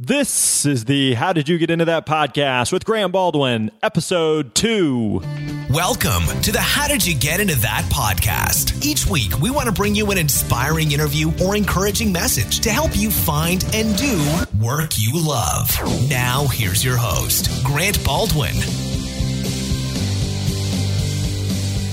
This is the How Did You Get Into That podcast with Grant Baldwin, episode two. Welcome to the How Did You Get Into That podcast. Each week, we want to bring you an inspiring interview or encouraging message to help you find and do work you love. Now, here's your host, Grant Baldwin.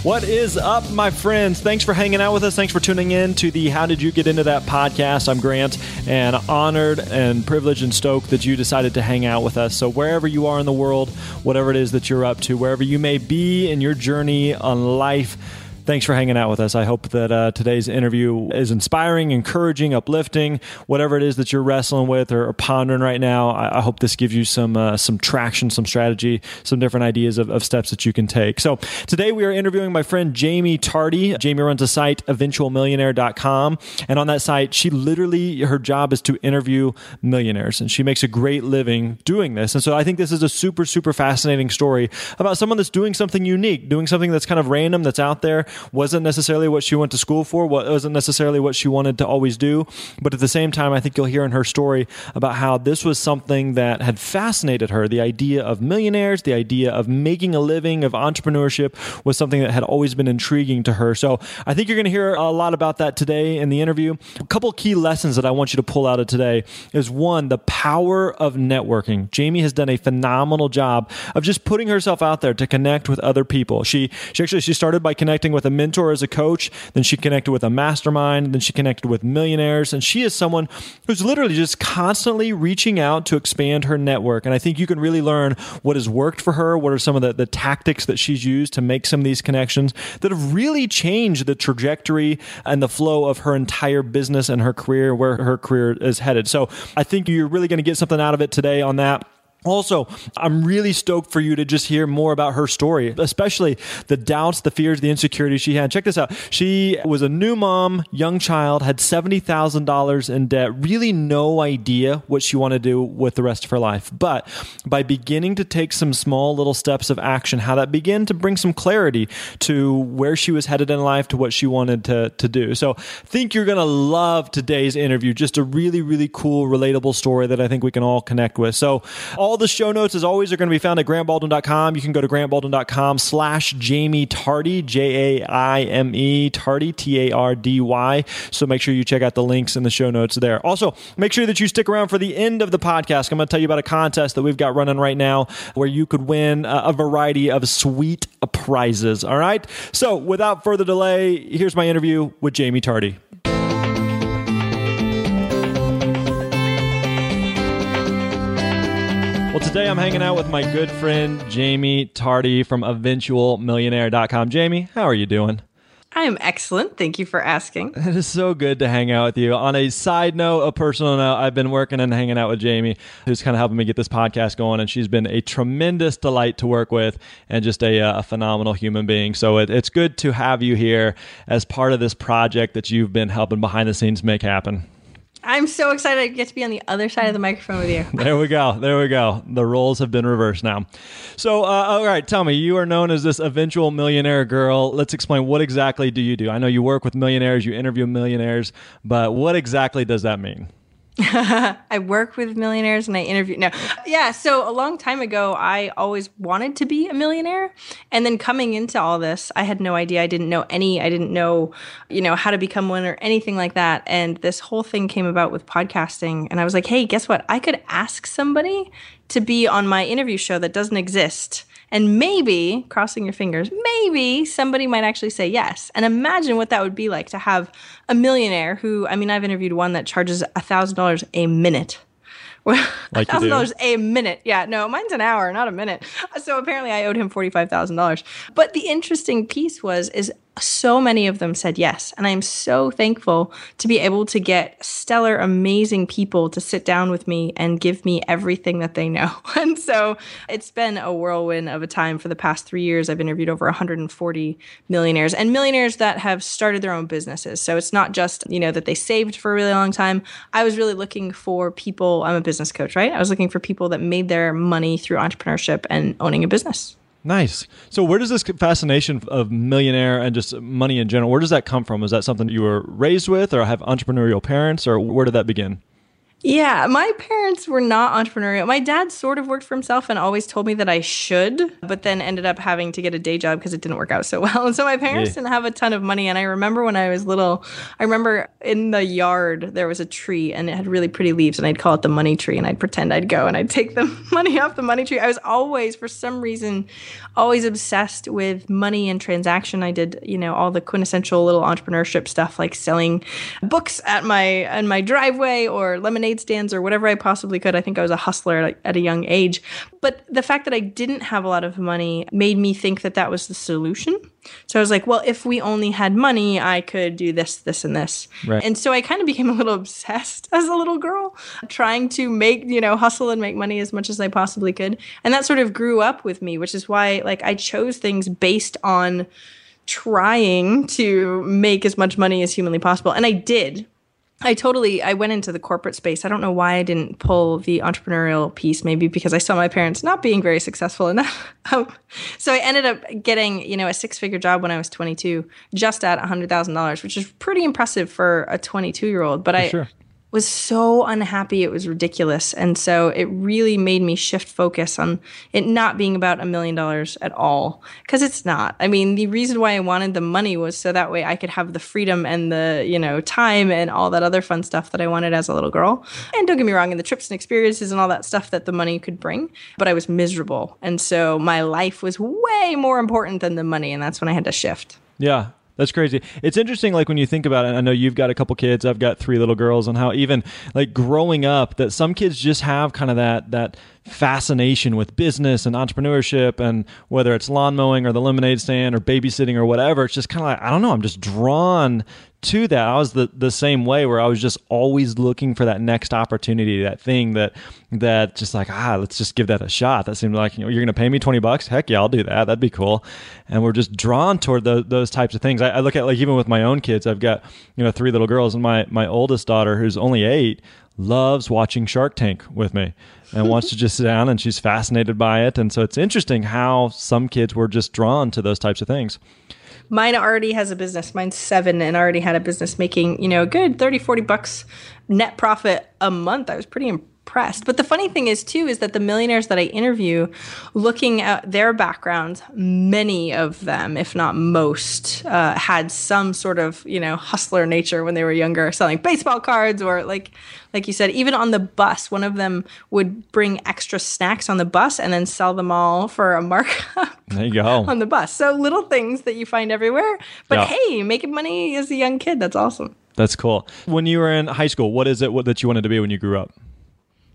What is up, my friends? Thanks for hanging out with us. Thanks for tuning in to the How Did You Get Into That podcast. I'm Grant, and honored and privileged and stoked that you decided to hang out with us. So, wherever you are in the world, whatever it is that you're up to, wherever you may be in your journey on life, Thanks for hanging out with us. I hope that uh, today's interview is inspiring, encouraging, uplifting, whatever it is that you're wrestling with or, or pondering right now. I, I, hope this gives you some uh, some traction, some strategy, some different ideas of, of, steps that you can take. So today we are interviewing my friend Jaime Tardy. Jaime runs a site, eventualmillionaire.com. And on that site, she literally, her job is to interview millionaires. And she makes a great living doing this. And so I think this is a super, super fascinating story about someone that's doing something unique, doing something that's kind of random, that's out there wasn't necessarily what she went to school for, wasn't necessarily what she wanted to always do. But at the same time, I think you'll hear in her story about how this was something that had fascinated her. The idea of millionaires, the idea of making a living, of entrepreneurship was something that had always been intriguing to her. So I think you're going to hear a lot about that today in the interview. A couple key lessons that I want you to pull out of today is one, the power of networking. Jaime has done a phenomenal job of just putting herself out there to connect with other people. She, she actually, she started by connecting with with a mentor as a coach. Then she connected with a mastermind. Then she connected with millionaires. And she is someone who's literally just constantly reaching out to expand her network. And I think you can really learn what has worked for her. What are some of the, the tactics that she's used to make some of these connections that have really changed the trajectory and the flow of her entire business and her career, where her career is headed. So I think you're really going to get something out of it today on that. Also, I'm really stoked for you to just hear more about her story, especially the doubts, the fears, the insecurities she had. Check this out. She was a new mom, young child, had $70,000 in debt, really no idea what she wanted to do with the rest of her life. But by beginning to take some small little steps of action, how that began to bring some clarity to where she was headed in life, to what she wanted to, to do. So I think you're going to love today's interview. Just a really, really cool, relatable story that I think we can all connect with. So all all the show notes, as always, are going to be found at grantbaldwin.com. You can go to grantbaldwin.com slash Jaime Tardy, J A I M E, Tardy, T A R D Y. So make sure you check out the links in the show notes there. Also, make sure that you stick around for the end of the podcast. I'm going to tell you about a contest that we've got running right now where you could win a variety of sweet prizes. All right. So without further delay, here's my interview with Jaime Tardy. Today I'm hanging out with my good friend Jaime Tardy from eventualmillionaire.com. Jaime, how are you doing? I am excellent. Thank you for asking. It is so good to hang out with you. On a side note, a personal note, I've been working and hanging out with Jaime, who's kind of helping me get this podcast going, and she's been a tremendous delight to work with and just a, uh, a phenomenal human being. So it, it's good to have you here as part of this project that you've been helping behind the scenes make happen. I'm so excited I get to be on the other side of the microphone with you. there we go. There we go. The roles have been reversed now. So, uh, all right, tell me, you are known as this eventual millionaire girl. Let's explain what exactly do you do? I know you work with millionaires, you interview millionaires, but what exactly does that mean? I work with millionaires and I interview. No, yeah. So a long time ago, I always wanted to be a millionaire, and then coming into all this, I had no idea. I didn't know any. I didn't know, you know, how to become one or anything like that. And this whole thing came about with podcasting, and I was like, hey, guess what? I could ask somebody to be on my interview show that doesn't exist and maybe, crossing your fingers, maybe somebody might actually say yes. And imagine what that would be like to have a millionaire who, I mean, I've interviewed one that charges $1,000 a minute. Well, like thousand dollars a minute. Yeah, no, mine's an hour, not a minute. So apparently, I owed him forty five thousand dollars. But the interesting piece was is so many of them said yes. And I'm so thankful to be able to get stellar, amazing people to sit down with me and give me everything that they know. And so it's been a whirlwind of a time for the past three years. I've interviewed over 140 millionaires and millionaires that have started their own businesses. So it's not just, you know, that they saved for a really long time. I was really looking for people, I'm a business coach, right? I was looking for people that made their money through entrepreneurship and owning a business. Nice. So, where does this fascination of millionaire and just money in general, where does that come from? Is that something you were raised with, or have entrepreneurial parents, or where did that begin? Yeah, my parents were not entrepreneurial. My dad sort of worked for himself and always told me that I should, but then ended up having to get a day job because it didn't work out so well. And so my parents yeah. didn't have a ton of money. And I remember when I was little, I remember in the yard there was a tree and it had really pretty leaves, and I'd call it the money tree, and I'd pretend I'd go and I'd take the money off the money tree. I was always, for some reason, always obsessed with money and transaction. I did, you know, all the quintessential little entrepreneurship stuff like selling books at my in my driveway or lemonade stands or whatever I possibly could. I think I was a hustler at, at a young age. But the fact that I didn't have a lot of money made me think that that was the solution. So I was like, well, if we only had money, I could do this, this, and this. Right. And so I kind of became a little obsessed as a little girl, trying to make, you know, hustle and make money as much as I possibly could. And that sort of grew up with me, which is why, like, I chose things based on trying to make as much money as humanly possible. And I did. I totally I went into the corporate space. I don't know why I didn't pull the entrepreneurial piece. Maybe because I saw my parents not being very successful enough. Um, so I ended up getting you know a six figure job when I was 22, just at hundred thousand dollars, which is pretty impressive for a 22 year old. But for I sure was so unhappy it was ridiculous. And so it really made me shift focus on it not being about a million dollars at all because it's not. I mean the reason why i wanted the money was so that way i could have the freedom and the you know time and all that other fun stuff that i wanted as a little girl. And don't get me wrong in the trips and experiences and all that stuff that the money could bring but i was miserable. And so my life was way more important than the money and that's when i had to shift. Yeah that's crazy. It's interesting, like when you think about it. I know you've got a couple kids. I've got three little girls, and how even like growing up, that some kids just have kind of that that fascination with business and entrepreneurship, and whether it's lawn mowing or the lemonade stand or babysitting or whatever. It's just kind of like I don't know. I'm just drawn to that. I was the the same way where I was just always looking for that next opportunity, that thing that that just like ah, let's just give that a shot. That seemed like you know you're to pay me twenty bucks. Heck yeah, I'll do that. That'd be cool. And we're just drawn toward the, those types of things. I, I look at like even with my own kids. I've got you know three little girls, and my my oldest daughter who's only eight loves watching Shark Tank with me and wants to just sit down and she's fascinated by it. And so it's interesting how some kids were just drawn to those types of things. Mine already has a business. Mine's seven and already had a business making, you know, a good 30, 40 bucks net profit a month. I was pretty impressed. But the funny thing is, too, is that the millionaires that I interview, looking at their backgrounds, many of them, if not most, uh, had some sort of, you know, hustler nature when they were younger, selling baseball cards or like, like you said, even on the bus, one of them would bring extra snacks on the bus and then sell them all for a markup. There you go. on the bus. So little things that you find everywhere. But yeah. hey, making money as a young kid, that's awesome. That's cool. When you were in high school, what is it that you wanted to be when you grew up?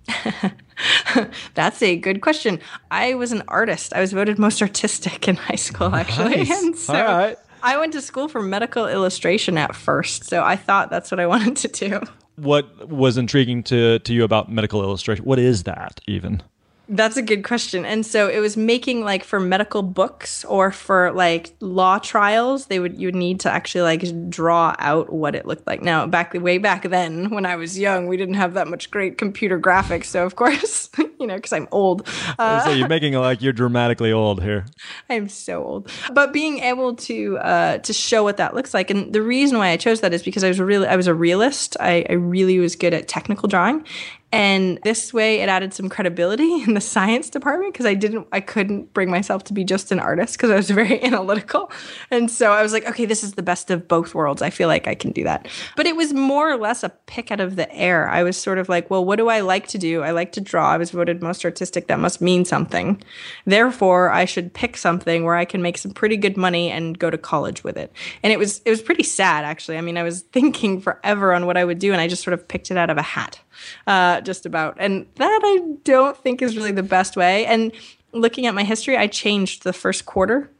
That's a good question. I was an artist. I was voted most artistic in high school, actually. Nice. And so All right. I went to school for medical illustration at first. So I thought that's what I wanted to do what was intriguing to to you about medical illustration? What is that even? That's a good question. And so it was making like for medical books or for like law trials, they would you would need to actually like draw out what it looked like. Now, back way back then when I was young, we didn't have that much great computer graphics, so of course, you know, cuz I'm old. Uh, so you're making it like you're dramatically old here. I'm so old. But being able to uh to show what that looks like and the reason why I chose that is because I was really I was a realist. I, I really was good at technical drawing and this way it added some credibility in the science department because I didn't I couldn't bring myself to be just an artist because I was very analytical. And so I was like, okay, this is the best of both worlds. I feel like I can do that. But it was more or less a pick out of the air. I was sort of like, well, what do I like to do? I like to draw. I was voted most artistic. That must mean something. Therefore, I should pick something where I can make some pretty good money and go to college with it. And it was it was pretty sad actually. I mean, I was thinking forever on what I would do and I just sort of picked it out of a hat uh, just about. And that I don't think is really the best way. And looking at my history, I changed the first quarter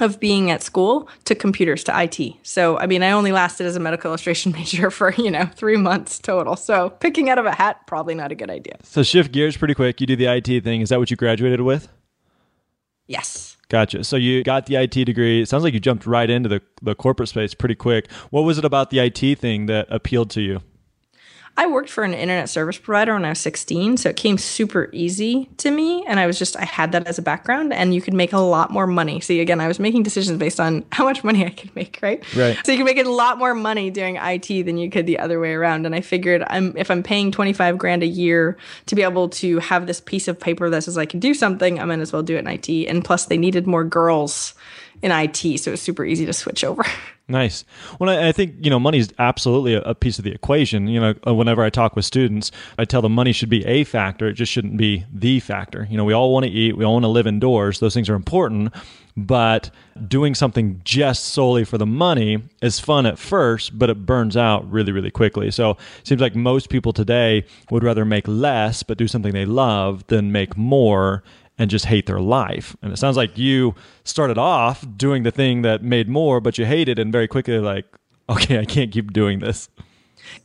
of being at school to computers to IT. So, I mean, I only lasted as a medical illustration major for, you know, three months total. So, picking out of a hat, probably not a good idea. So, shift gears pretty quick. You do the IT thing. Is that what you graduated with? Yes. Gotcha. So you got the IT degree. It sounds like you jumped right into the, the corporate space pretty quick. What was it about the IT thing that appealed to you? I worked for an internet service provider when I was 16, so it came super easy to me. And I was just, I had that as a background, and you could make a lot more money. See, again, I was making decisions based on how much money I could make, right? Right. So you can make a lot more money doing IT than you could the other way around. And I figured I'm, if I'm paying 25 grand a year to be able to have this piece of paper that says I can do something, I might as well do it in IT. And plus, they needed more girls in IT, so it's super easy to switch over. Nice. Well, I, think you know money is absolutely a, a, piece of the equation. You know, uh, whenever I talk with students, I tell them money should be a factor; it just shouldn't be the factor. You know, we all want to eat, we all want to live indoors; those things are important. But doing something just solely for the money is fun at first, but it burns out really, really quickly. So it seems like most people today would rather make less but do something they love than make more and just hate their life. And it sounds like you started off doing the thing that made more, but you hated and very quickly like, okay, I can't keep doing this.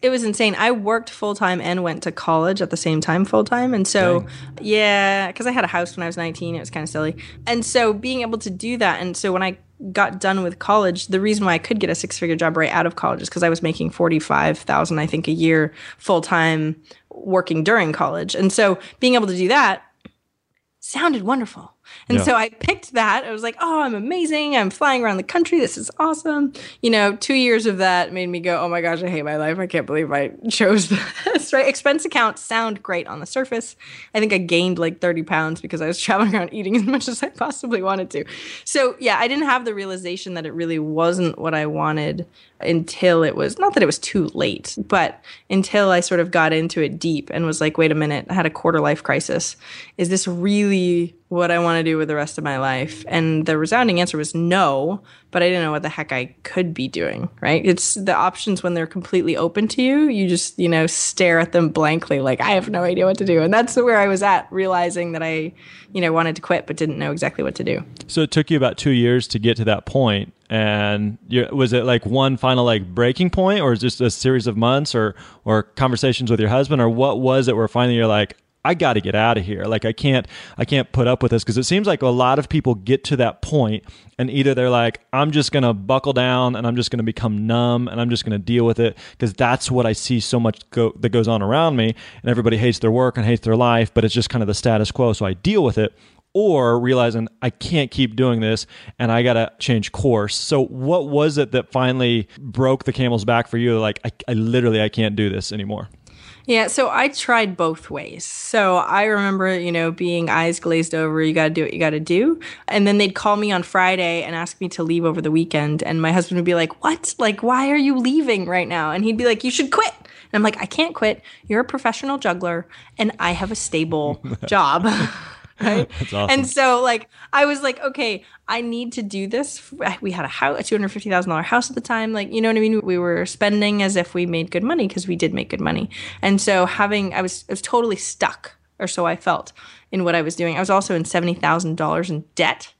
It was insane. I worked full time and went to college at the same time full time. And so, Dang. yeah, because I had a house when I was 19, it was kind of silly. And so, being able to do that, and so when I got done with college, the reason why I could get a six figure job right out of college is because I was making 45,000, I think, a year full time working during college. And so, being able to do that sounded wonderful. And yeah. so I picked that. I was like, oh, I'm amazing. I'm flying around the country. This is awesome. You know, two years of that made me go, oh my gosh, I hate my life. I can't believe I chose this, right? Expense accounts sound great on the surface. I think I gained like 30 pounds because I was traveling around eating as much as I possibly wanted to. So, yeah, I didn't have the realization that it really wasn't what I wanted until it was not that it was too late, but until I sort of got into it deep and was like, wait a minute, I had a quarter life crisis. Is this really what I want to do with the rest of my life? And the resounding answer was no, but I didn't know what the heck I could be doing, right? It's the options when they're completely open to you, you just, you know, stare at them blankly like I have no idea what to do. And that's where I was at realizing that I, you know, wanted to quit but didn't know exactly what to do. So it took you about 2 years to get to that point. and was it like one final like breaking point or just a series of months or or conversations with your husband or what was it where finally you're like I got to get out of here. Like I can't I can't put up with this because it seems like a lot of people get to that point and either they're like I'm just going to buckle down and I'm just going to become numb and I'm just going to deal with it because that's what I see so much go, that goes on around me and everybody hates their work and hates their life, but it's just kind of the status quo so I deal with it or realizing I can't keep doing this and I got to change course. So what was it that finally broke the camel's back for you? Like, I, I literally, I can't do this anymore. Yeah, so I tried both ways. So I remember, you know, being eyes glazed over, you got to do what you got to do. And then they'd call me on Friday and ask me to leave over the weekend. And my husband would be like, What? Like, why are you leaving right now? And he'd be like, You should quit. And I'm like, I can't quit. You're a professional juggler and I have a stable job. right? Awesome. And so like I was like, okay, I need to do this. We had a house, a two hundred fifty thousand dollar house at the time. Like you know what I mean? We were spending as if we made good money because we did make good money. And so having, I was I was totally stuck, or so I felt in what I was doing. I was also in seventy thousand dollars in debt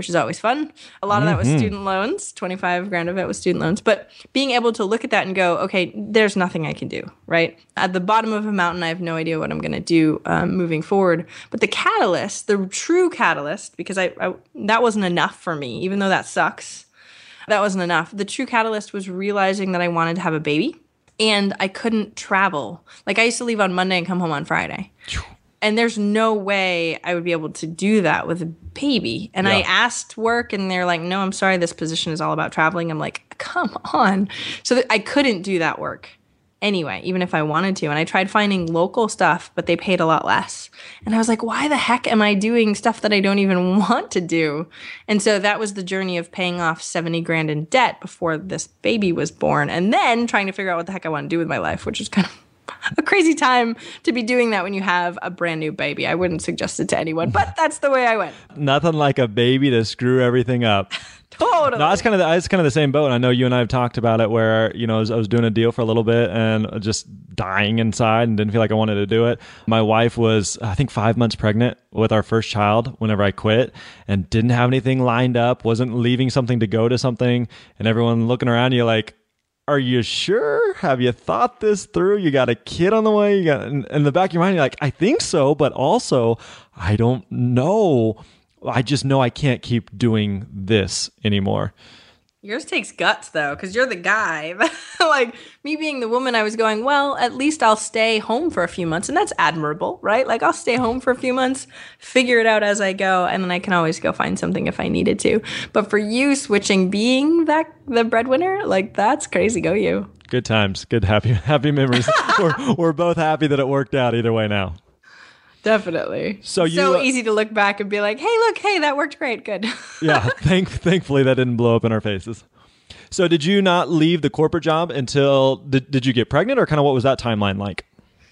which is always fun. A lot of that was mm-hmm. student loans, 25 grand of it was student loans. But being able to look at that and go, okay, there's nothing I can do, right? At the bottom of a mountain, I have no idea what I'm going to do um, moving forward. But the catalyst, the true catalyst, because I, I that wasn't enough for me, even though that sucks. That wasn't enough. The true catalyst was realizing that I wanted to have a baby and I couldn't travel. Like I used to leave on Monday and come home on Friday and there's no way I would be able to do that with a baby. And yeah. I asked work, and they're like, "No, I'm sorry, this position is all about traveling." I'm like, "Come on!" So th- I couldn't do that work anyway, even if I wanted to. And I tried finding local stuff, but they paid a lot less. And I was like, "Why the heck am I doing stuff that I don't even want to do?" And so that was the journey of paying off seventy grand in debt before this baby was born, and then trying to figure out what the heck I want to do with my life, which is kind of a crazy time to be doing that when you have a brand new baby. I wouldn't suggest it to anyone, but that's the way I went. Nothing like a baby to screw everything up. totally. No, it's kind of the, it's kind of the same boat. I know you and I have talked about it where you know I was, I was doing a deal for a little bit and just dying inside and didn't feel like I wanted to do it. My wife was I think five months pregnant with our first child whenever I quit and didn't have anything lined up, wasn't leaving something to go to something, and everyone looking around you like are you sure? Have you thought this through? You got a kid on the way. You got in, the back of your mind, you're like, I think so, but also I don't know. I just know I can't keep doing this anymore. Yours takes guts though, because you're the guy. like me being the woman, I was going, well, at least I'll stay home for a few months. And that's admirable, right? Like I'll stay home for a few months, figure it out as I go, and then I can always go find something if I needed to. But for you switching being that the breadwinner, like that's crazy. Go you. Good times. Good happy happy memories. we're, we're both happy that it worked out either way now. Definitely. So you so uh, easy to look back and be like, "Hey, look, hey, that worked great. Good." yeah, thank thankfully that didn't blow up in our faces. So did you not leave the corporate job until did, did you get pregnant or kind of what was that timeline like?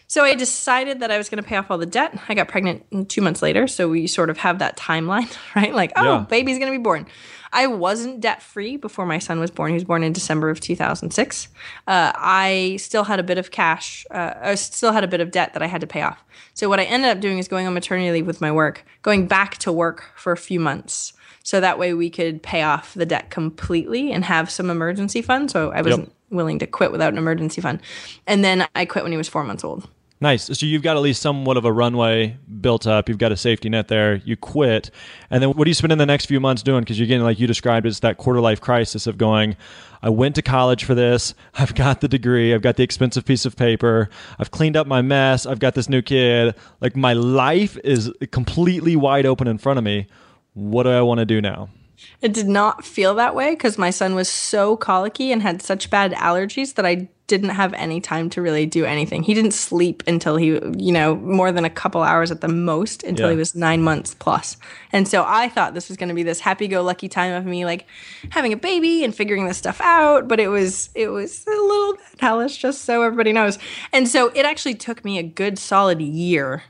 So I decided that I was going to pay off all the debt. I got pregnant 2 months later, so we sort of have that timeline, right? Like, oh, Yeah. baby's going to be born. I wasn't debt free before my son was born. He was born in December of 2006. Uh, I still had a bit of cash, uh, I still had a bit of debt that I had to pay off. So what I ended up doing is going on maternity leave with my work, going back to work for a few months. So that way we could pay off the debt completely and have some emergency fund. So I wasn't willing to quit without an emergency fund. And then I quit when he was four months old. Nice. So you've got at least somewhat of a runway built up. You've got a safety net there. You quit. And then what do you spend in the next few months doing? Because you're getting, like you described, it's that quarter life crisis of going, I went to college for this. I've got the degree. I've got the expensive piece of paper. I've cleaned up my mess. I've got this new kid. Like my life is completely wide open in front of me. What do I want to do now? It did not feel that way because my son was so colicky and had such bad allergies that I didn't have any time to really do anything. He didn't sleep until he, you know, more than a couple hours at the most until Yeah. he was nine months plus. And so I thought this was going to be this happy go lucky time of me like having a baby and figuring this stuff out. But it was, it was a little bit hellish, just so everybody knows. And so it actually took me a good solid year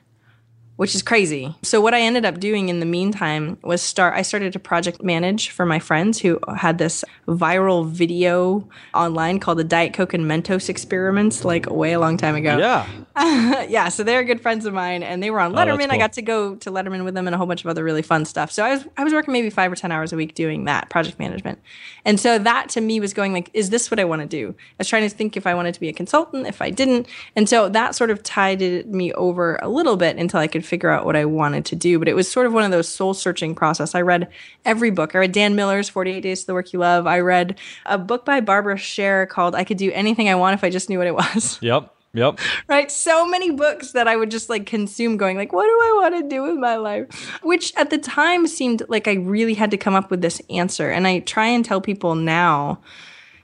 which is crazy. So what I ended up doing in the meantime was start I started to project manage for my friends who had this viral video online called the Diet Coke and Mentos experiments like way a long time ago. Yeah. yeah, so they're good friends of mine and they were on Oh, Letterman. I got to go to Letterman with them and a whole bunch of other really fun stuff. So I was I was working maybe 5 or 10 hours a week doing that project management. And so that to me was going like is this what I want to do? I was trying to think if I wanted to be a consultant, if I didn't. And so that sort of tied me over a little bit until I could figure out what I wanted to do, but it was sort of one of those soul searching process. I read every book. I read Dan Miller's 48 Days to the Work You Love. I read a book by Barbara Sher called I Could Do Anything I Want If I Just Knew What It Was Yep. Yep. right so many books that i would just like consume going like what do i want to do with my life which at the time seemed like i really had to come up with this answer and i try and tell people now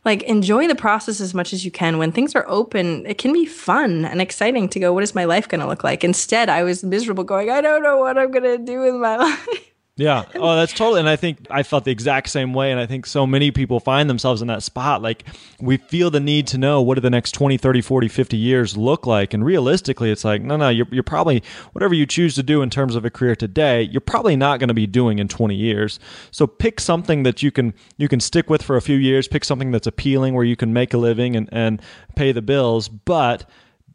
like enjoy the process as much as you can. When things are open it can be fun and exciting to go what is my life going to look like? Instead i was miserable going i don't know what i'm going to do with my life Yeah. Oh, that's totally. And I think I felt the exact same way. And I think so many people find themselves in that spot. Like we feel the need to know what do the next 20, 30, 40, 50 years look like. And realistically, it's like, no, no, you're, you're probably, whatever you choose to do in terms of a career today, you're probably not going to be doing in 20 years. So pick something that you can, you can stick with for a few years, pick something that's appealing where you can make a living and, and pay the bills. But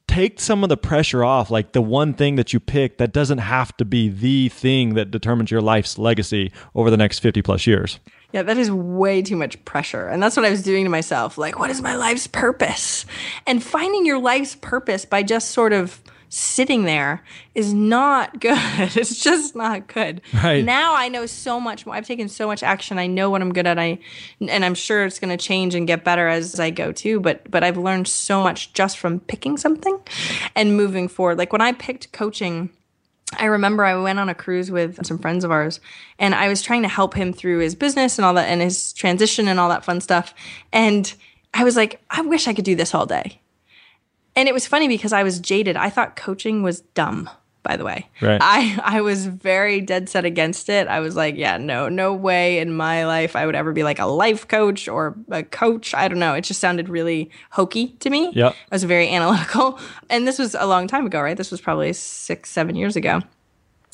take some of the pressure off like the one thing that you pick that doesn't have to be the thing that determines your life's legacy over the next 50 plus years Yeah, that is way too much pressure. And that's what I was doing to myself. Like, what is my life's purpose? And finding your life's purpose by just sort of sitting there is not good. It's just not good. Right. Now I know so much more. I've taken so much action. I know what I'm good at. I and I'm sure it's going to change and get better as I go too, but but I've learned so much just from picking something and moving forward. Like when I picked coaching, I remember I went on a cruise with some friends of ours and I was trying to help him through his business and all that and his transition and all that fun stuff. And I was like, I wish I could do this all day. And it was funny because I was jaded. I thought coaching was dumb, by the way. Right. I, I was very dead set against it. I was like, yeah, no, no way in my life I would ever be like a life coach or a coach. I don't know. It just sounded really hokey to me. Yep. I was very analytical. And this was a long time ago, right? This was probably six, seven years ago.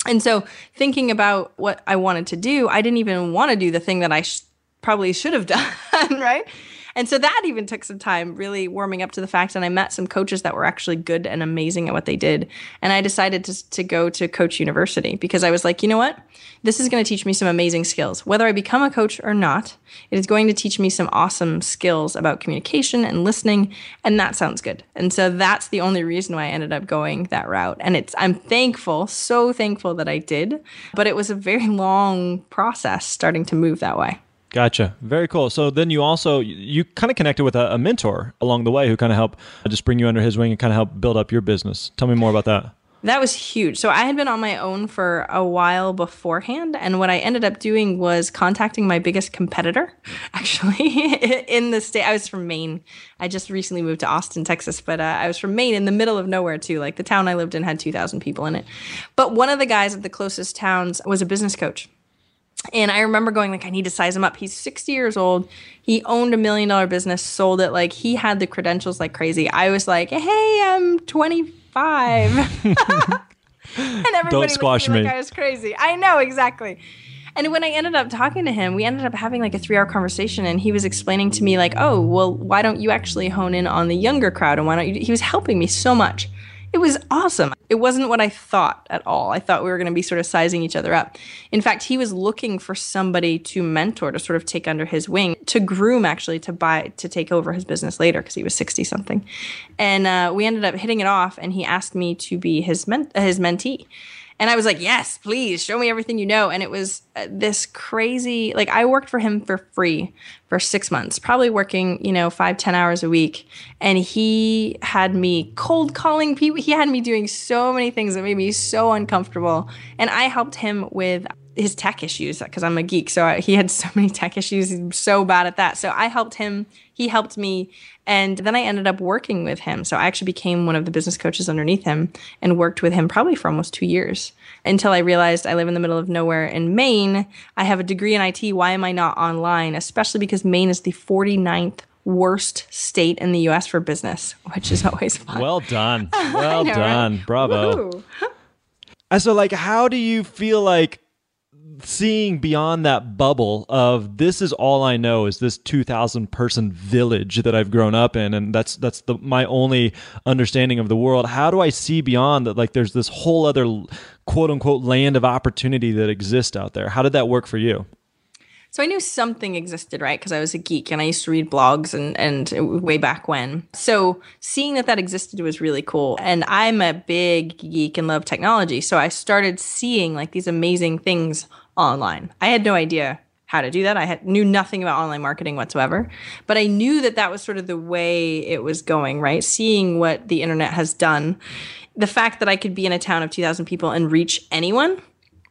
And so thinking about what I wanted to do, I didn't even want to do the thing that I sh- probably should have done, right? And so that even took some time really warming up to the fact. And I met some coaches that were actually good and amazing at what they did. And I decided to, to go to Coach University because I was like, you know what? This is going to teach me some amazing skills. Whether I become a coach or not, it is going to teach me some awesome skills about communication and listening. And that sounds good. And so that's the only reason why I ended up going that route. And it's, I'm thankful, so thankful that I did. But it was a very long process starting to move that way. Gotcha. Very cool. So then you also you kind of connected with a, a mentor along the way who kind of helped just bring you under his wing and kind of help build up your business. Tell me more about that. That was huge. So I had been on my own for a while beforehand. And what I ended up doing was contacting my biggest competitor, actually, in the state. I was from Maine. I just recently moved to Austin, Texas, but uh, I was from Maine in the middle of nowhere, too. Like the town I lived in had 2,000 people in it. But one of the guys at the closest towns was a business coach. And I remember going like, I need to size him up. He's 60 years old. He owned a million dollar business, sold it. Like he had the credentials like crazy. I was like, hey, I'm 25 and everybody Don't squash me. Like I was crazy. I know exactly. And when I ended up talking to him, we ended up having like a three hour conversation, and he was explaining to me like, "Oh, well, why don't you actually hone in on the younger crowd, and why don't you?" He was helping me so much. It was awesome. It wasn't what I thought at all. I thought we were going to be sort of sizing each other up. In fact, he was looking for somebody to mentor, to sort of take under his wing, to groom actually to buy to take over his business later because he was sixty something, and uh, we ended up hitting it off. And he asked me to be his men- his mentee. And I was like, yes, please show me everything you know. And it was uh, this crazy, like, I worked for him for free for six months, probably working, you know, five ten hours a week. And he had me cold calling people. He had me doing so many things that made me so uncomfortable. And I helped him with his tech issues because I'm a geek. So I, he had so many tech issues. He's so bad at that. So I helped him. He helped me. And then I ended up working with him. So I actually became one of the business coaches underneath him and worked with him probably for almost two years until I realized I live in the middle of nowhere in Maine. I have a degree in IT. Why am I not online? Especially because Maine is the 49th worst state in the US for business, which is always fun. Well done. Well know, done. right? Bravo. Woohoo. Uh, and so, like, how do you feel like seeing beyond that bubble of this is all I know is this 2000 person village that I've grown up in and that's that's the my only understanding of the world. How do I see beyond that? Like there's this whole other quote unquote land of opportunity that exists out there. How did that work for you So I knew something existed, right? Because I was a geek and I used to read blogs and and way back when. So seeing that that existed was really cool. And I'm a big geek and love technology, so I started seeing like these amazing things online. I had no idea how to do that. I had knew nothing about online marketing whatsoever, but I knew that that was sort of the way it was going, right? Seeing what the internet has done, the fact that I could be in a town of 2000 people and reach anyone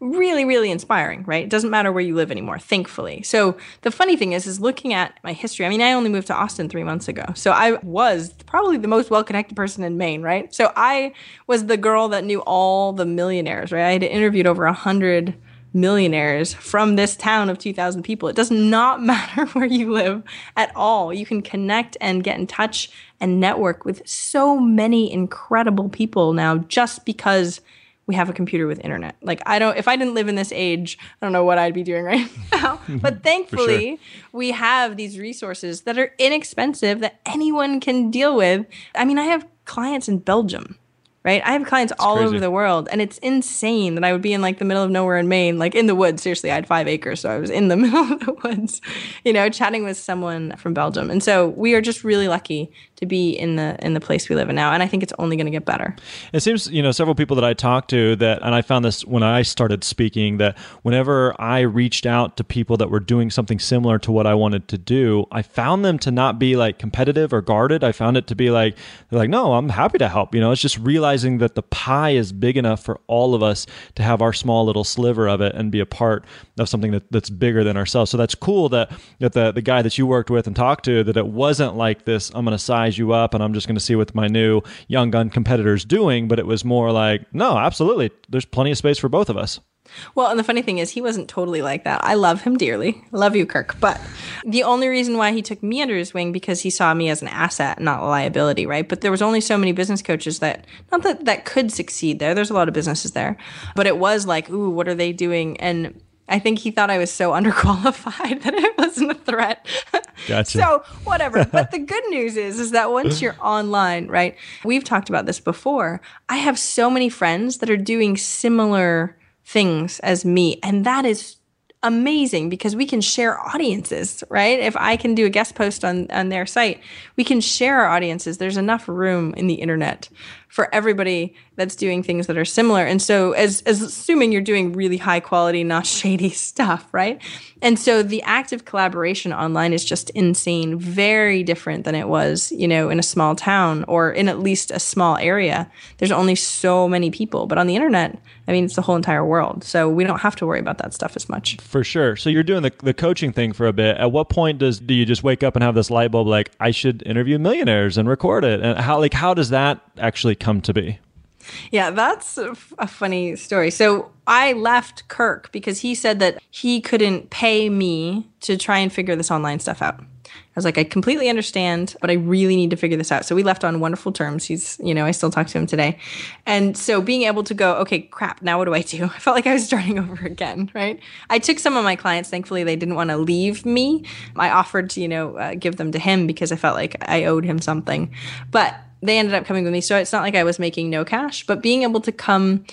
really really inspiring right? It doesn't matter where you live anymore thankfully. So the funny thing is is looking at my history i mean i only moved to austin three months ago. So i was probably the most well-connected person in maine right? So i was the girl that knew all the millionaires right? I had interviewed over a hundred millionaires from this town of 2000 people. It does not matter where you live at all. You can connect and get in touch and network with so many incredible people now just because we have a computer with internet. Like I don't if I didn't live in this age, I don't know what I'd be doing right now. but thankfully, we have these resources that are inexpensive that anyone can deal with. I mean, I have clients in Belgium. Right? I have clients all crazy. over the world and it's insane that I would be in like the middle of nowhere in Maine, like in the woods. Seriously, I had 5 acres, so I was in the middle of the woods, you know, chatting with someone from Belgium. And so we are just really lucky to be in the in the place we live in now and I think it's only going to get better. It seems, you know, several people that I talked to that, and I found this when I started speaking, that whenever I reached out to people that were doing something similar to what I wanted to do, I found them to not be like competitive or guarded. I found it to be like, they're like, no, I'm happy to help. You know, it's just realizing that the pie is big enough for all of us to have our small little sliver of it and be a part of something that, that's bigger than ourselves. So that's cool that, that the, the guy that you worked with and talked to, that it wasn't like this, I'm going to size you up and I'm just going to see what my new young gun competitors doing, but it was more like, no, absolutely. There's plenty of space for both of us. Well, and the funny thing is, he wasn't totally like that. I love him dearly. Love you, Kirk. But the only reason why he took me under his wing because he saw me as an asset, not a liability, right? But there was only so many business coaches that not that that could succeed there. There's a lot of businesses there, but it was like, ooh, what are they doing? And I think he thought I was so underqualified that it wasn't a threat. Gotcha. so whatever. but the good news is, is that once you're online, right? We've talked about this before. I have so many friends that are doing similar things as me, and that is amazing because we can share audiences, right? If I can do a guest post on on their site, we can share our audiences. There's enough room in the internet for everybody that's doing things that are similar. And so as as assuming you're doing really high quality, not shady stuff, right? And so the active collaboration online is just insane, very different than it was, you know, in a small town or in at least a small area. There's only so many people, but on the internet, I mean, it's the whole entire world. So we don't have to worry about that stuff as much. For sure. So you're doing the, the coaching thing for a bit. At what point does do you just wake up and have this light bulb like I should interview millionaires and record it? And how like how does that actually come to be? Yeah, that's a, funny story. So I left Kirk because he said that he couldn't pay me to try and figure this online stuff out. I was like, I completely understand, but I really need to figure this out. So we left on wonderful terms. He's, you know, I still talk to him today. And so being able to go, okay, crap, now what do I do? I felt like I was starting over again, right? I took some of my clients. Thankfully, they didn't want to leave me. I offered to, you know, uh, give them to him because I felt like I owed him something. But they ended up coming with me. So it's not like I was making no cash, but being able to come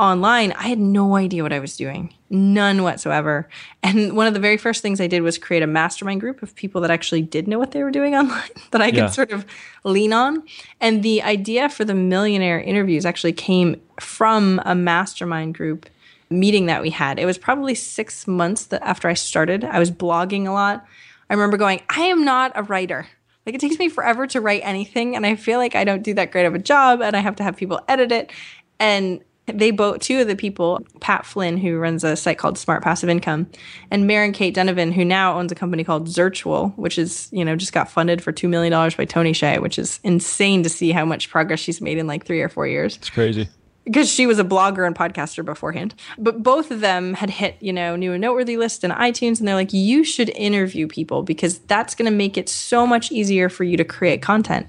online, I had no idea what I was doing, none whatsoever. And one of the very first things I did was create a mastermind group of people that actually did know what they were doing online that I could yeah. sort of lean on. And the idea for the millionaire interviews actually came from a mastermind group meeting that we had. It was probably six months after I started. I was blogging a lot. I remember going, I am not a writer. Like it takes me forever to write anything, and I feel like I don't do that great of a job, and I have to have people edit it. And they both two of the people, Pat Flynn, who runs a site called Smart Passive Income, and Maren Kate Donovan, who now owns a company called Zirtual, which is, you know, just got funded for two million dollars by Tony Hsieh, which is insane to see how much progress she's made in like three or four years. It's crazy. Because she was a blogger and podcaster beforehand. But both of them had hit, you know, new and noteworthy list in iTunes, and they're like, you should interview people because that's gonna make it so much easier for you to create content.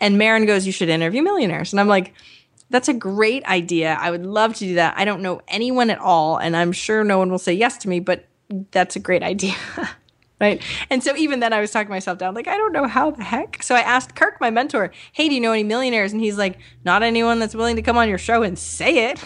And Maren goes, You should interview millionaires. And I'm like, that's a great idea. I would love to do that. I don't know anyone at all, and I'm sure no one will say yes to me, but that's a great idea. Right? And so even then I was talking myself down, like, I don't know how the heck. So I asked Kirk, my mentor, hey, do you know any millionaires? And he's like, not anyone that's willing to come on your show and say it.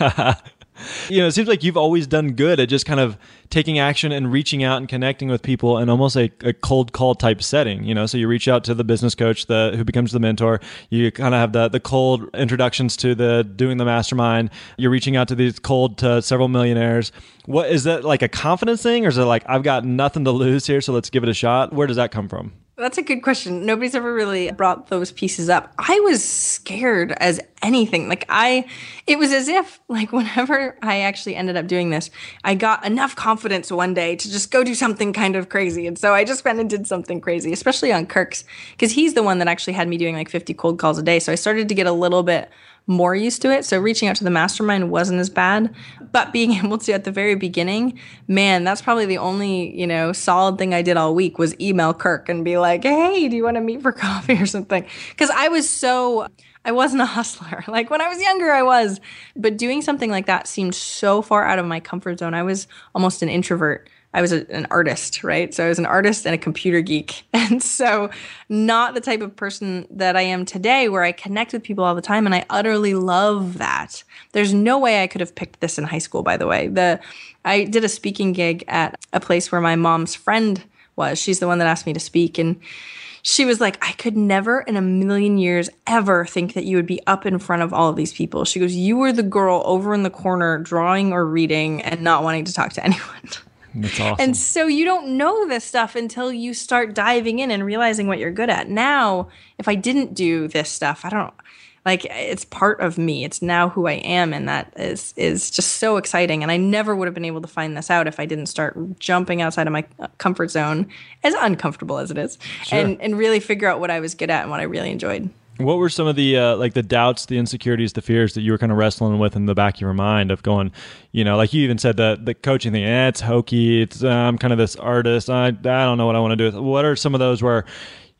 you know, it seems like you've always done good at just kind of taking action and reaching out and connecting with people in almost a, a cold call type setting. You know, so you reach out to the business coach, the who becomes the mentor. You kind of have the the cold introductions to the doing the mastermind. You're reaching out to these cold to several millionaires. What is that like a confidence thing, or is it like I've got nothing to lose here, so let's give it a shot? Where does that come from? That's a good question. Nobody's ever really brought those pieces up. I was scared as anything. Like I it was as if like whenever I actually ended up doing this, I got enough confidence one day to just go do something kind of crazy. And so I just went and did something crazy, especially on Kirk's because he's the one that actually had me doing like 50 cold calls a day. So I started to get a little bit more used to it. So reaching out to the mastermind wasn't as bad. But being able to at the very beginning, man, that's probably the only, you know, solid thing I did all week was email Kirk and be like, hey, do you want to meet for coffee or something? Because I was so I wasn't a hustler. Like when I was younger, I was. But doing something like that seemed so far out of my comfort zone. I was almost an introvert. I was a, an artist, right? So I was an artist and a computer geek. And so, not the type of person that I am today where I connect with people all the time. And I utterly love that. There's no way I could have picked this in high school, by the way. The, I did a speaking gig at a place where my mom's friend was. She's the one that asked me to speak. And she was like, I could never in a million years ever think that you would be up in front of all of these people. She goes, You were the girl over in the corner drawing or reading and not wanting to talk to anyone. That's awesome. And so you don't know this stuff until you start diving in and realizing what you're good at. Now, if I didn't do this stuff, I don't like it's part of me. It's now who I am and that is is just so exciting and I never would have been able to find this out if I didn't start jumping outside of my uh, comfort zone as uncomfortable as it is sure. and and really figure out what I was good at and what I really enjoyed. What were some of the uh, like the doubts, the insecurities, the fears that you were kind of wrestling with in the back of your mind of going, you know, like you even said the the coaching thing, eh, it's hokey, it's uh, I'm kind of this artist, I I don't know what I want to do. What are some of those where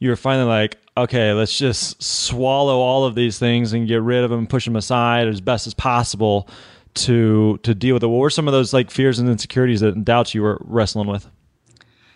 you're finally like, okay, let's just swallow all of these things and get rid of them, push them aside as best as possible to to deal with it. What were some of those like fears and insecurities and doubts you were wrestling with?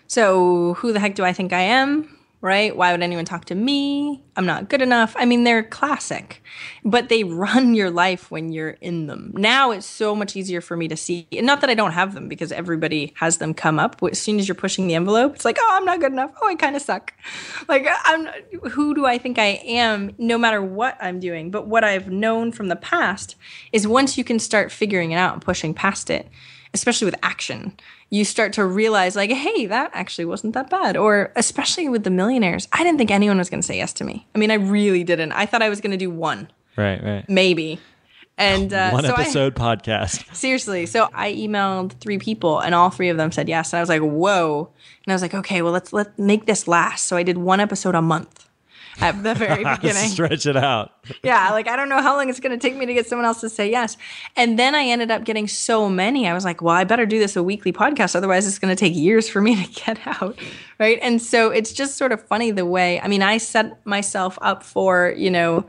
So, who the heck do I think I am? Right? Why would anyone talk to me? I'm not good enough. I mean, they're classic, but they run your life when you're in them. Now it's so much easier for me to see. And not that I don't have them because everybody has them come up. As soon as you're pushing the envelope, it's like, oh, I'm not good enough. Oh, I kind of suck. Like, I'm who do I think I am no matter what I'm doing? But what I've known from the past is once you can start figuring it out and pushing past it, especially with action, you start to realize like hey that actually wasn't that bad. Or especially with the millionaires i didn't think anyone was going to say yes to me. I mean i really didn't. I thought i was going to do one. Right right. Maybe. And uh, one so episode I, podcast. Seriously. So i emailed three people and all three of them said yes. And i was like whoa. And i was like okay well let's let make this last. So i did one episode a month at the very beginning. Stretch it out. yeah, like I don't know how long it's going to take me to get someone else to say yes. And then I ended up getting so many. I was like, well, I better do this a weekly podcast. Otherwise, it's going to take years for me to get out. Right. And so it's just sort of funny the way, I mean, I set myself up for, you know,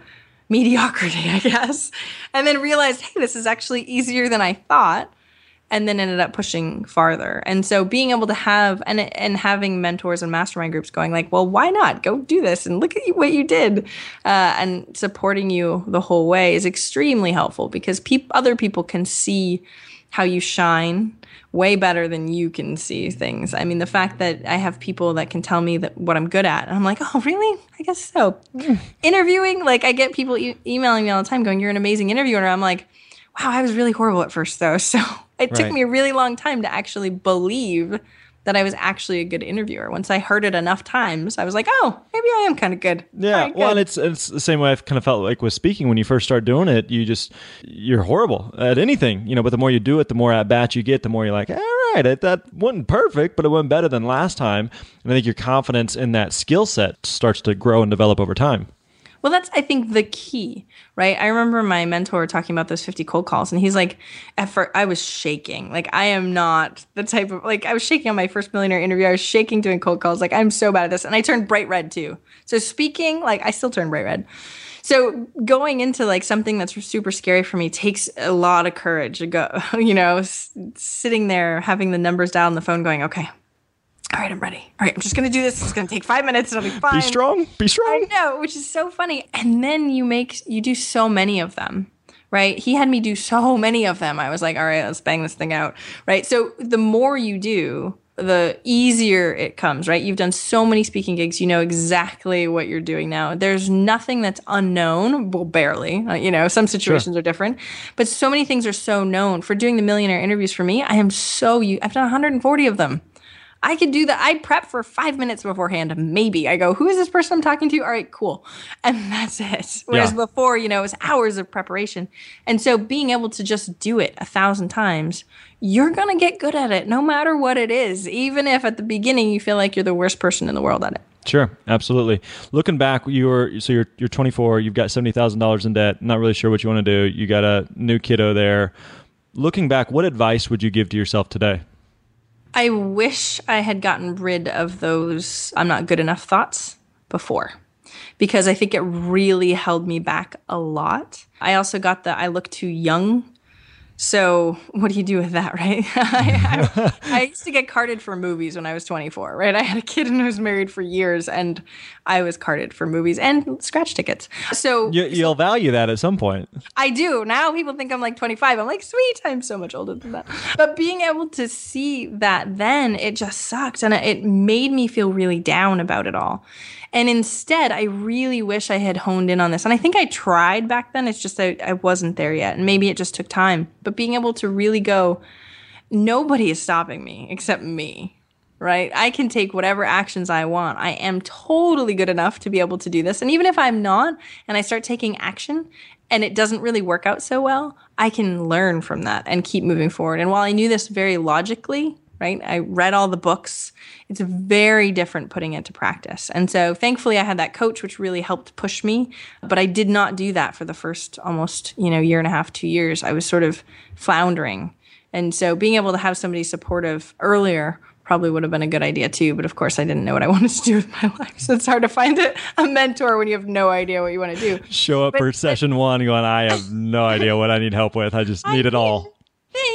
mediocrity, I guess, and then realized, hey, this is actually easier than I thought and then ended up pushing farther. And so being able to have and and having mentors and mastermind groups going like, well, why not go do this and look at what you did, uh, and supporting you the whole way is extremely helpful because pe- other people can see how you shine way better than you can see things. I mean, the fact that I have people that can tell me that what I'm good at, and I'm like, oh, really? I guess so. Interviewing, like I get people e- emailing me all the time, going, "You're an amazing interviewer." I'm like, wow, I was really horrible at first, though. So it right. took me a really long time to actually believe that I was actually a good interviewer. Once I heard it enough times, I was like, oh, maybe I am kind of good. Yeah. Right, well, and it's it's the same way I've kind of felt like with speaking when you first start doing it, you just you're horrible at anything, you know. But the more you do it, the more at bats you get, the more you're like, all right, it, that wasn't perfect, but it went better than last time. And I think your confidence in that skill set starts to grow and develop over time. Well, that's I think the key, right? I remember my mentor talking about those 50 cold calls and he's like at first I was shaking. Like I am not the type of like I was shaking on my first millionaire interview. I was shaking doing cold calls. Like I'm so bad at this and I turned bright red too. So speaking, like I still turn bright red. So going into like something that's super scary for me takes a lot of courage to go, you know, s- sitting there having the numbers down on the phone going, "Okay, all right, I'm ready. All right, I'm just gonna do this. It's gonna take five minutes. It'll be fine. Be strong. Be strong. I know, which is so funny. And then you make you do so many of them, right? He had me do so many of them. I was like, all right, let's bang this thing out, right? So the more you do, the easier it comes, right? You've done so many speaking gigs, you know exactly what you're doing now. There's nothing that's unknown, well, barely. Uh, you know, some situations sure. are different, but so many things are so known. For doing the millionaire interviews for me, I am so I've done 140 of them. I could do that. I prep for five minutes beforehand. Maybe I go, who is this person I'm talking to? All right, cool. And that's it. Whereas yeah. before, you know, it was hours of preparation. And so being able to just do it a thousand times, you're going to get good at it no matter what it is, even if at the beginning you feel like you're the worst person in the world at it. Sure, absolutely. Looking back, you were so you're you're 24. You've got seventy thousand dollars in debt. Not really sure what you want to do. You got a new kiddo there. Looking back, what advice would you give to yourself today? I wish I had gotten rid of those I'm not good enough thoughts before because I think it really held me back a lot. I also got the I look too young so what do you do with that, right? I, I, I, used to get carded for movies when I was 24, right? I had a kid and I was married for years, and I was carded for movies and scratch tickets. So you, will value that at some point. I do. Now people think I'm like 25. I'm like, sweet, I'm so much older than that. But being able to see that then, it just sucked, and it made me feel really down about it all. And instead, I really wish I had honed in on this. And I think I tried back then. It's just I, I wasn't there yet. And maybe it just took time. But being able to really go, nobody is stopping me except me, right? I can take whatever actions I want. I am totally good enough to be able to do this. And even if I'm not, and I start taking action and it doesn't really work out so well, I can learn from that and keep moving forward. And while I knew this very logically, right? I read all the books. It's very different putting it to practice. And so thankfully I had that coach which really helped push me, but I did not do that for the first almost, you know, year and a half, 2 years. I was sort of floundering. And so being able to have somebody supportive earlier probably would have been a good idea too. But of course, I didn't know what I wanted to do with my life. So it's hard to find a, a mentor when you have no idea what you want to do. Show up but, for session but, one going, I have no idea what I need help with. I just need I it all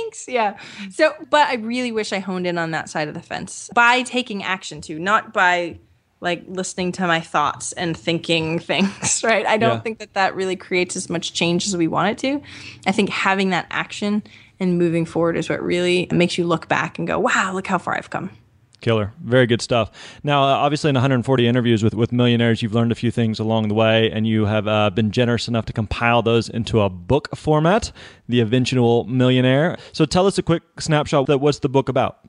thanks. Yeah. So, but I really wish I honed in on that side of the fence by taking action too, not by like listening to my thoughts and thinking things, right? I don't Yeah. think that that really creates as much change as we want it to. I think having that action and moving forward is what really makes you look back and go, wow, look how far I've come. Killer. Very good stuff. Now, uh, obviously, in 140 interviews with, with millionaires, you've learned a few things along the way, and you have uh, been generous enough to compile those into a book format, The Eventual Millionaire. So tell us a quick snapshot that what's the book about?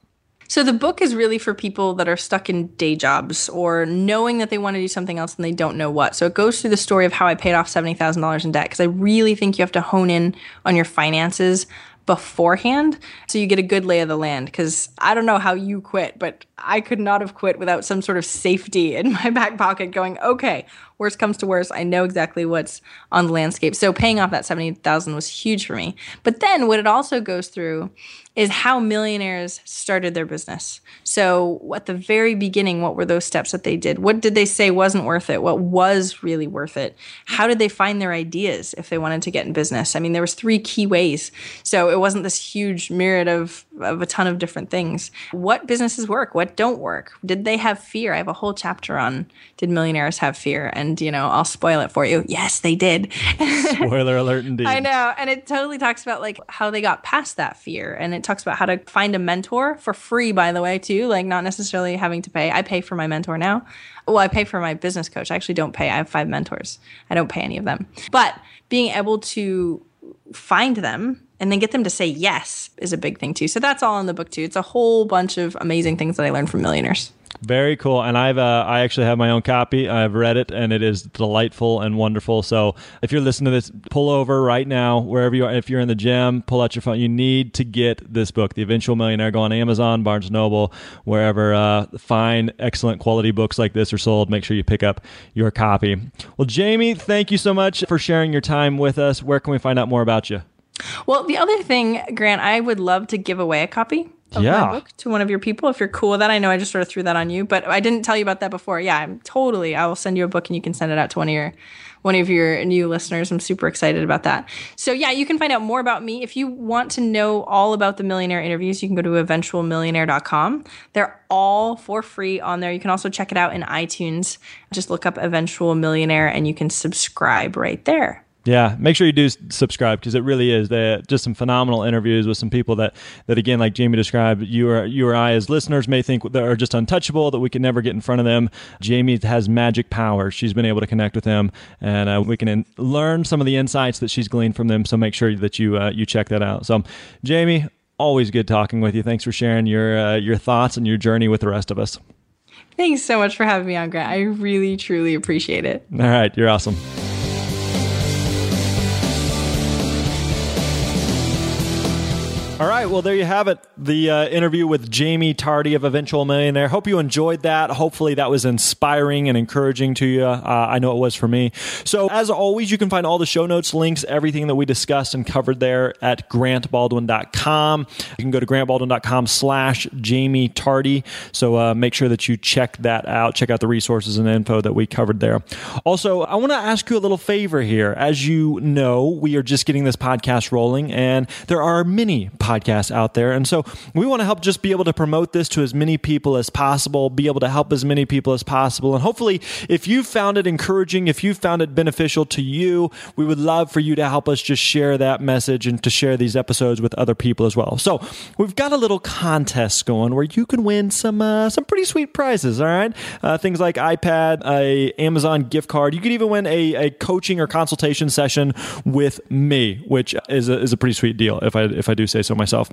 So the book is really for people that are stuck in day jobs or knowing that they want to do something else and they don't know what. So it goes through the story of how I paid off $70,000 in debt because I really think you have to hone in on your finances beforehand so you get a good lay of the land because I don't know how you quit, but I could not have quit without some sort of safety in my back pocket going, okay, worst comes to worst, I know exactly what's on the landscape. So paying off that 70,000 was huge for me. But then what it also goes through is how millionaires started their business. So at the very beginning, what were those steps that they did? What did they say wasn't worth it? What was really worth it? How did they find their ideas if they wanted to get in business? I mean, there was three key ways. So it wasn't this huge myriad of, of a ton of different things. What businesses work? What don't work? Did they have fear? I have a whole chapter on did millionaires have fear? And, you know, I'll spoil it for you. Yes, they did. Spoiler alert indeed. I know. And it totally talks about like how they got past that fear. And it talks about how to find a mentor for free, by the way, too. Like not necessarily having to pay. I pay for my mentor now. Well, I pay for my business coach. I actually don't pay. I have five mentors. I don't pay any of them. But being able to find them and then get them to say yes is a big thing too. So that's all in the book too. It's a whole bunch of amazing things that I learned from millionaires. Very cool. And I've uh, I actually have my own copy. I've read it, and it is delightful and wonderful. So if you're listening to this, pull over right now wherever you are. If you're in the gym, pull out your phone. You need to get this book, The Eventual Millionaire. Go on Amazon, Barnes Noble, wherever uh, fine, excellent quality books like this are sold. Make sure you pick up your copy. Well, Jaime, thank you so much for sharing your time with us. Where can we find out more about you? Well, the other thing, Grant, I would love to give away a copy of Yeah. my book to one of your people if you're cool with that. I know I just sort of threw that on you, but I didn't tell you about that before. Yeah, I'm totally. I will send you a book and you can send it out to one of your one of your new listeners. I'm super excited about that. So yeah, you can find out more about me if you want to know all about the millionaire interviews. You can go to eventualmillionaire.com. They're all for free on there. You can also check it out in iTunes. Just look up Eventual Millionaire and you can subscribe right there. Yeah, make sure you do subscribe because it really is They're just some phenomenal interviews with some people that, that again, like Jaime described, you or you or I as listeners may think that are just untouchable that we can never get in front of them. Jaime has magic power; she's been able to connect with them, and uh, we can in- learn some of the insights that she's gleaned from them. So make sure that you uh, you check that out. So, Jaime, always good talking with you. Thanks for sharing your uh, your thoughts and your journey with the rest of us. Thanks so much for having me on, Grant. I really, truly appreciate it. All right, you're awesome. All right, well, there you have it. The uh, interview with Jaime Tardy of Eventual Millionaire. Hope you enjoyed that. Hopefully, that was inspiring and encouraging to you. Uh, I know it was for me. So, as always, you can find all the show notes, links, everything that we discussed and covered there at grantbaldwin.com. You can go to grantbaldwin.com slash Jaime Tardy. So, uh, make sure that you check that out. Check out the resources and info that we covered there. Also, I want to ask you a little favor here. As you know, we are just getting this podcast rolling, and there are many podcasts out there. And so we want to help just be able to promote this to as many people as possible, be able to help as many people as possible. And hopefully, if you found it encouraging, if you found it beneficial to you, we would love for you to help us just share that message and to share these episodes with other people as well. So we've got a little contest going where you can win some uh, some pretty sweet prizes. All right, uh, things like iPad, a Amazon gift card. You could even win a, a coaching or consultation session with me, which is a, is a pretty sweet deal if I if I do say so myself.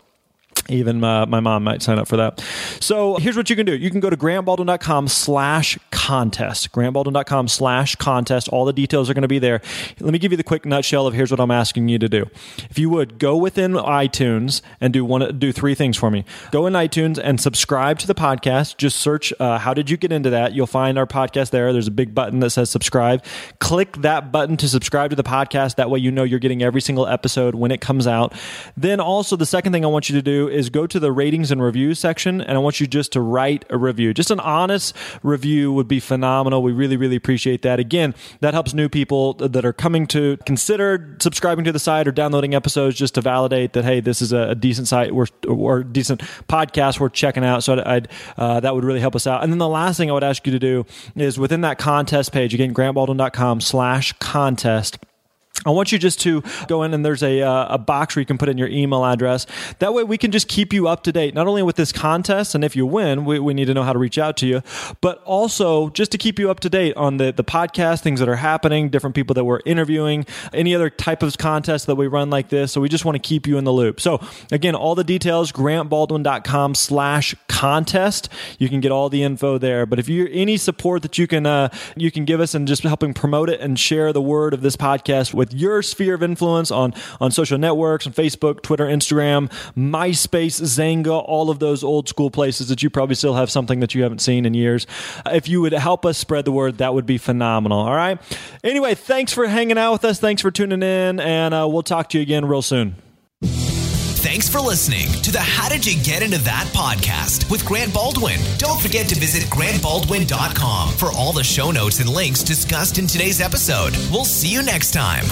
Even uh, my mom might sign up for that. So here's what you can do. You can go to grantbaldwin.com slash contest. grantbaldwin.com slash contest. All the details are going to be there. Let me give you the quick nutshell of here's what I'm asking you to do. If you would, go within iTunes and do one, do three things for me. Go in iTunes and subscribe to the podcast. Just search, uh, how did you get into that? You'll find our podcast there. There's a big button that says subscribe. Click that button to subscribe to the podcast. That way you know you're getting every single episode when it comes out. Then also the second thing I want you to do is go to the ratings and reviews section, and I want you just to write a review. Just an honest review would be phenomenal. We really, really appreciate that. Again, that helps new people that are coming to consider subscribing to the site or downloading episodes just to validate that hey, this is a, decent site or, or decent podcast we're checking out. So I'd uh, that would really help us out. And then the last thing I would ask you to do is within that contest page again, grantbaldwin.com slash contest I want you just to go in and there's a, uh, a box where you can put in your email address. That way we can just keep you up to date, not only with this contest, and if you win, we, we need to know how to reach out to you, but also just to keep you up to date on the, the podcast, things that are happening, different people that we're interviewing, any other type of contest that we run like this. So we just want to keep you in the loop. So again, all the details, grantbaldwin.com slash contest. You can get all the info there. But if you any support that you can, uh, you can give us and just helping promote it and share the word of this podcast with with your sphere of influence on, on social networks, on Facebook, Twitter, Instagram, MySpace, Xanga, all of those old school places that you probably still have something that you haven't seen in years. If you would help us spread the word, that would be phenomenal. All right. Anyway, thanks for hanging out with us. Thanks for tuning in, and uh, we'll talk to you again real soon. Thanks for listening to the How Did You Get Into That podcast with Grant Baldwin. Don't forget to visit grantbaldwin.com for all the show notes and links discussed in today's episode. We'll see you next time.